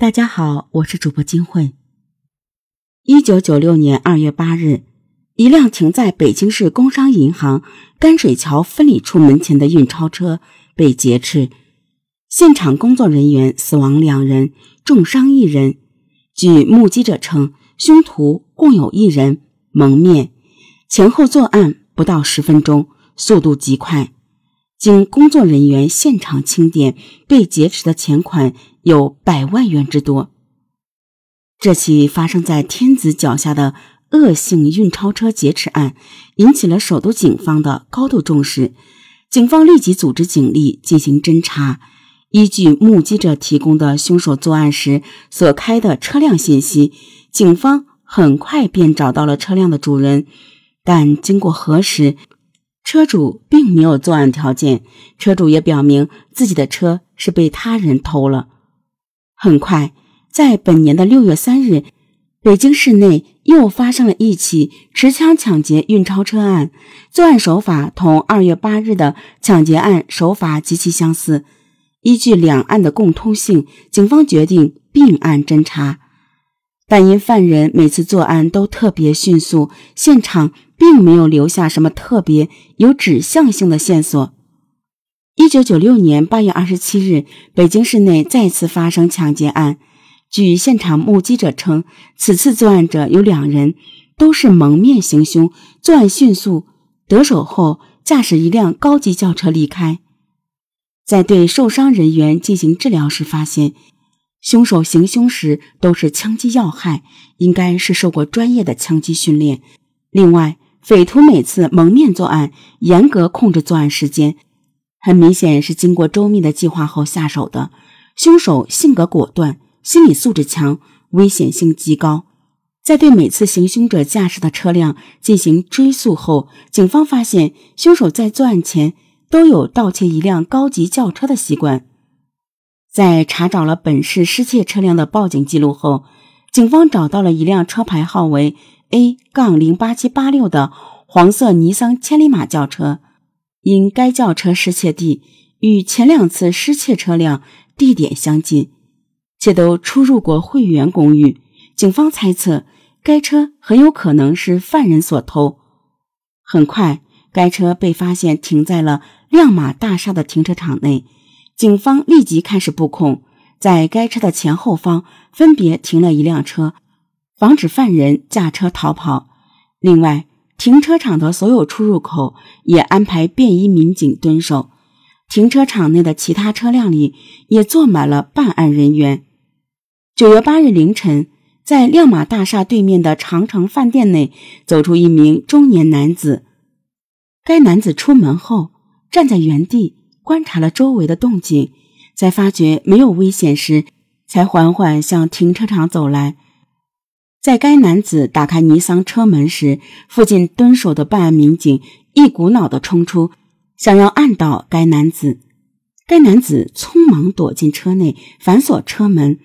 大家好，我是主播金慧。一九九六年二月八日，一辆停在北京市工商银行甘水桥分理处门前的运钞车被劫持，现场工作人员死亡两人，重伤一人。据目击者称，凶徒共有一人蒙面，前后作案不到十分钟，速度极快。经工作人员现场清点，被劫持的钱款有百万元之多。这起发生在天子脚下的恶性运钞车劫持案，引起了首都警方的高度重视。警方立即组织警力进行侦查，依据目击者提供的凶手作案时所开的车辆信息，警方很快便找到了车辆的主人。但经过核实，车主并没有作案条件，车主也表明自己的车是被他人偷了。很快，在本年的六月三日，北京市内又发生了一起持枪抢劫运钞车案，作案手法同二月八日的抢劫案手法极其相似。依据两案的共通性，警方决定并案侦查。但因犯人每次作案都特别迅速，现场并没有留下什么特别有指向性的线索。一九九六年八月二十七日，北京市内再次发生抢劫案。据现场目击者称，此次作案者有两人，都是蒙面行凶，作案迅速，得手后驾驶一辆高级轿车离开。在对受伤人员进行治疗时，发现。凶手行凶时都是枪击要害，应该是受过专业的枪击训练。另外，匪徒每次蒙面作案，严格控制作案时间，很明显是经过周密的计划后下手的。凶手性格果断，心理素质强，危险性极高。在对每次行凶者驾驶的车辆进行追溯后，警方发现凶手在作案前都有盗窃一辆高级轿车的习惯。在查找了本市失窃车辆的报警记录后，警方找到了一辆车牌号为 A 杠零八七八六的黄色尼桑千里马轿车。因该轿车失窃地与前两次失窃车辆地点相近，且都出入过汇源公寓，警方猜测该车很有可能是犯人所偷。很快，该车被发现停在了亮马大厦的停车场内。警方立即开始布控，在该车的前后方分别停了一辆车，防止犯人驾车逃跑。另外，停车场的所有出入口也安排便衣民警蹲守。停车场内的其他车辆里也坐满了办案人员。九月八日凌晨，在亮马大厦对面的长城饭店内走出一名中年男子。该男子出门后站在原地。观察了周围的动静，在发觉没有危险时，才缓缓向停车场走来。在该男子打开尼桑车门时，附近蹲守的办案民警一股脑地冲出，想要按倒该男子。该男子匆忙躲进车内，反锁车门。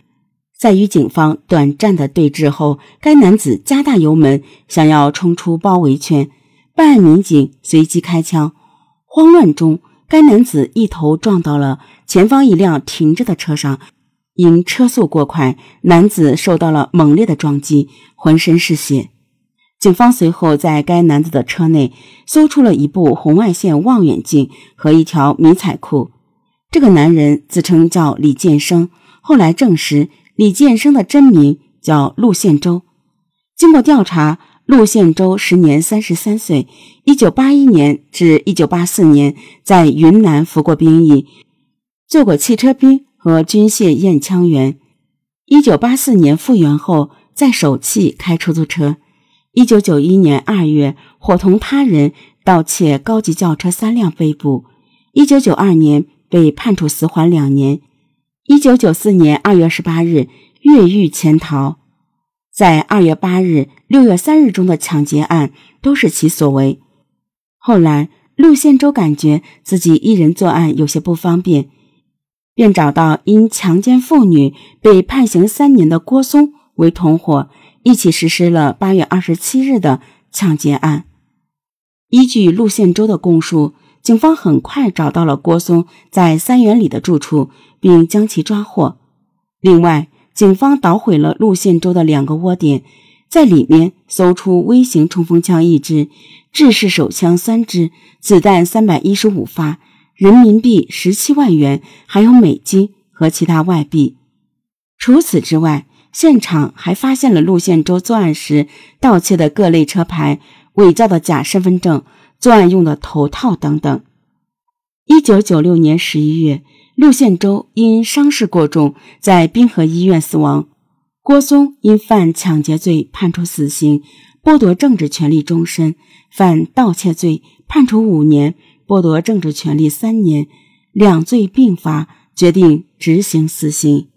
在与警方短暂的对峙后，该男子加大油门，想要冲出包围圈。办案民警随即开枪，慌乱中。该男子一头撞到了前方一辆停着的车上，因车速过快，男子受到了猛烈的撞击，浑身是血。警方随后在该男子的车内搜出了一部红外线望远镜和一条迷彩裤。这个男人自称叫李建生，后来证实李建生的真名叫陆宪洲。经过调查。陆宪洲时年三十三岁，一九八一年至一九八四年在云南服过兵役，做过汽车兵和军械验枪员。一九八四年复员后，在首汽开出租车。一九九一年二月，伙同他人盗窃高级轿车三辆被捕。一九九二年被判处死缓两年。一九九四年二月十八日越狱潜逃。在二月八日、六月三日中的抢劫案都是其所为。后来，陆宪洲感觉自己一人作案有些不方便，便找到因强奸妇女被判刑三年的郭松为同伙，一起实施了八月二十七日的抢劫案。依据陆宪洲的供述，警方很快找到了郭松在三元里的住处，并将其抓获。另外，警方捣毁了陆宪洲的两个窝点，在里面搜出微型冲锋枪一支、制式手枪三支、子弹三百一十五发、人民币十七万元，还有美金和其他外币。除此之外，现场还发现了陆宪洲作案时盗窃的各类车牌、伪造的假身份证、作案用的头套等等。一九九六年十一月。陆宪洲因伤势过重，在滨河医院死亡。郭松因犯抢劫罪判处死刑，剥夺政治权利终身；犯盗窃罪判处五年，剥夺政治权利三年，两罪并罚，决定执行死刑。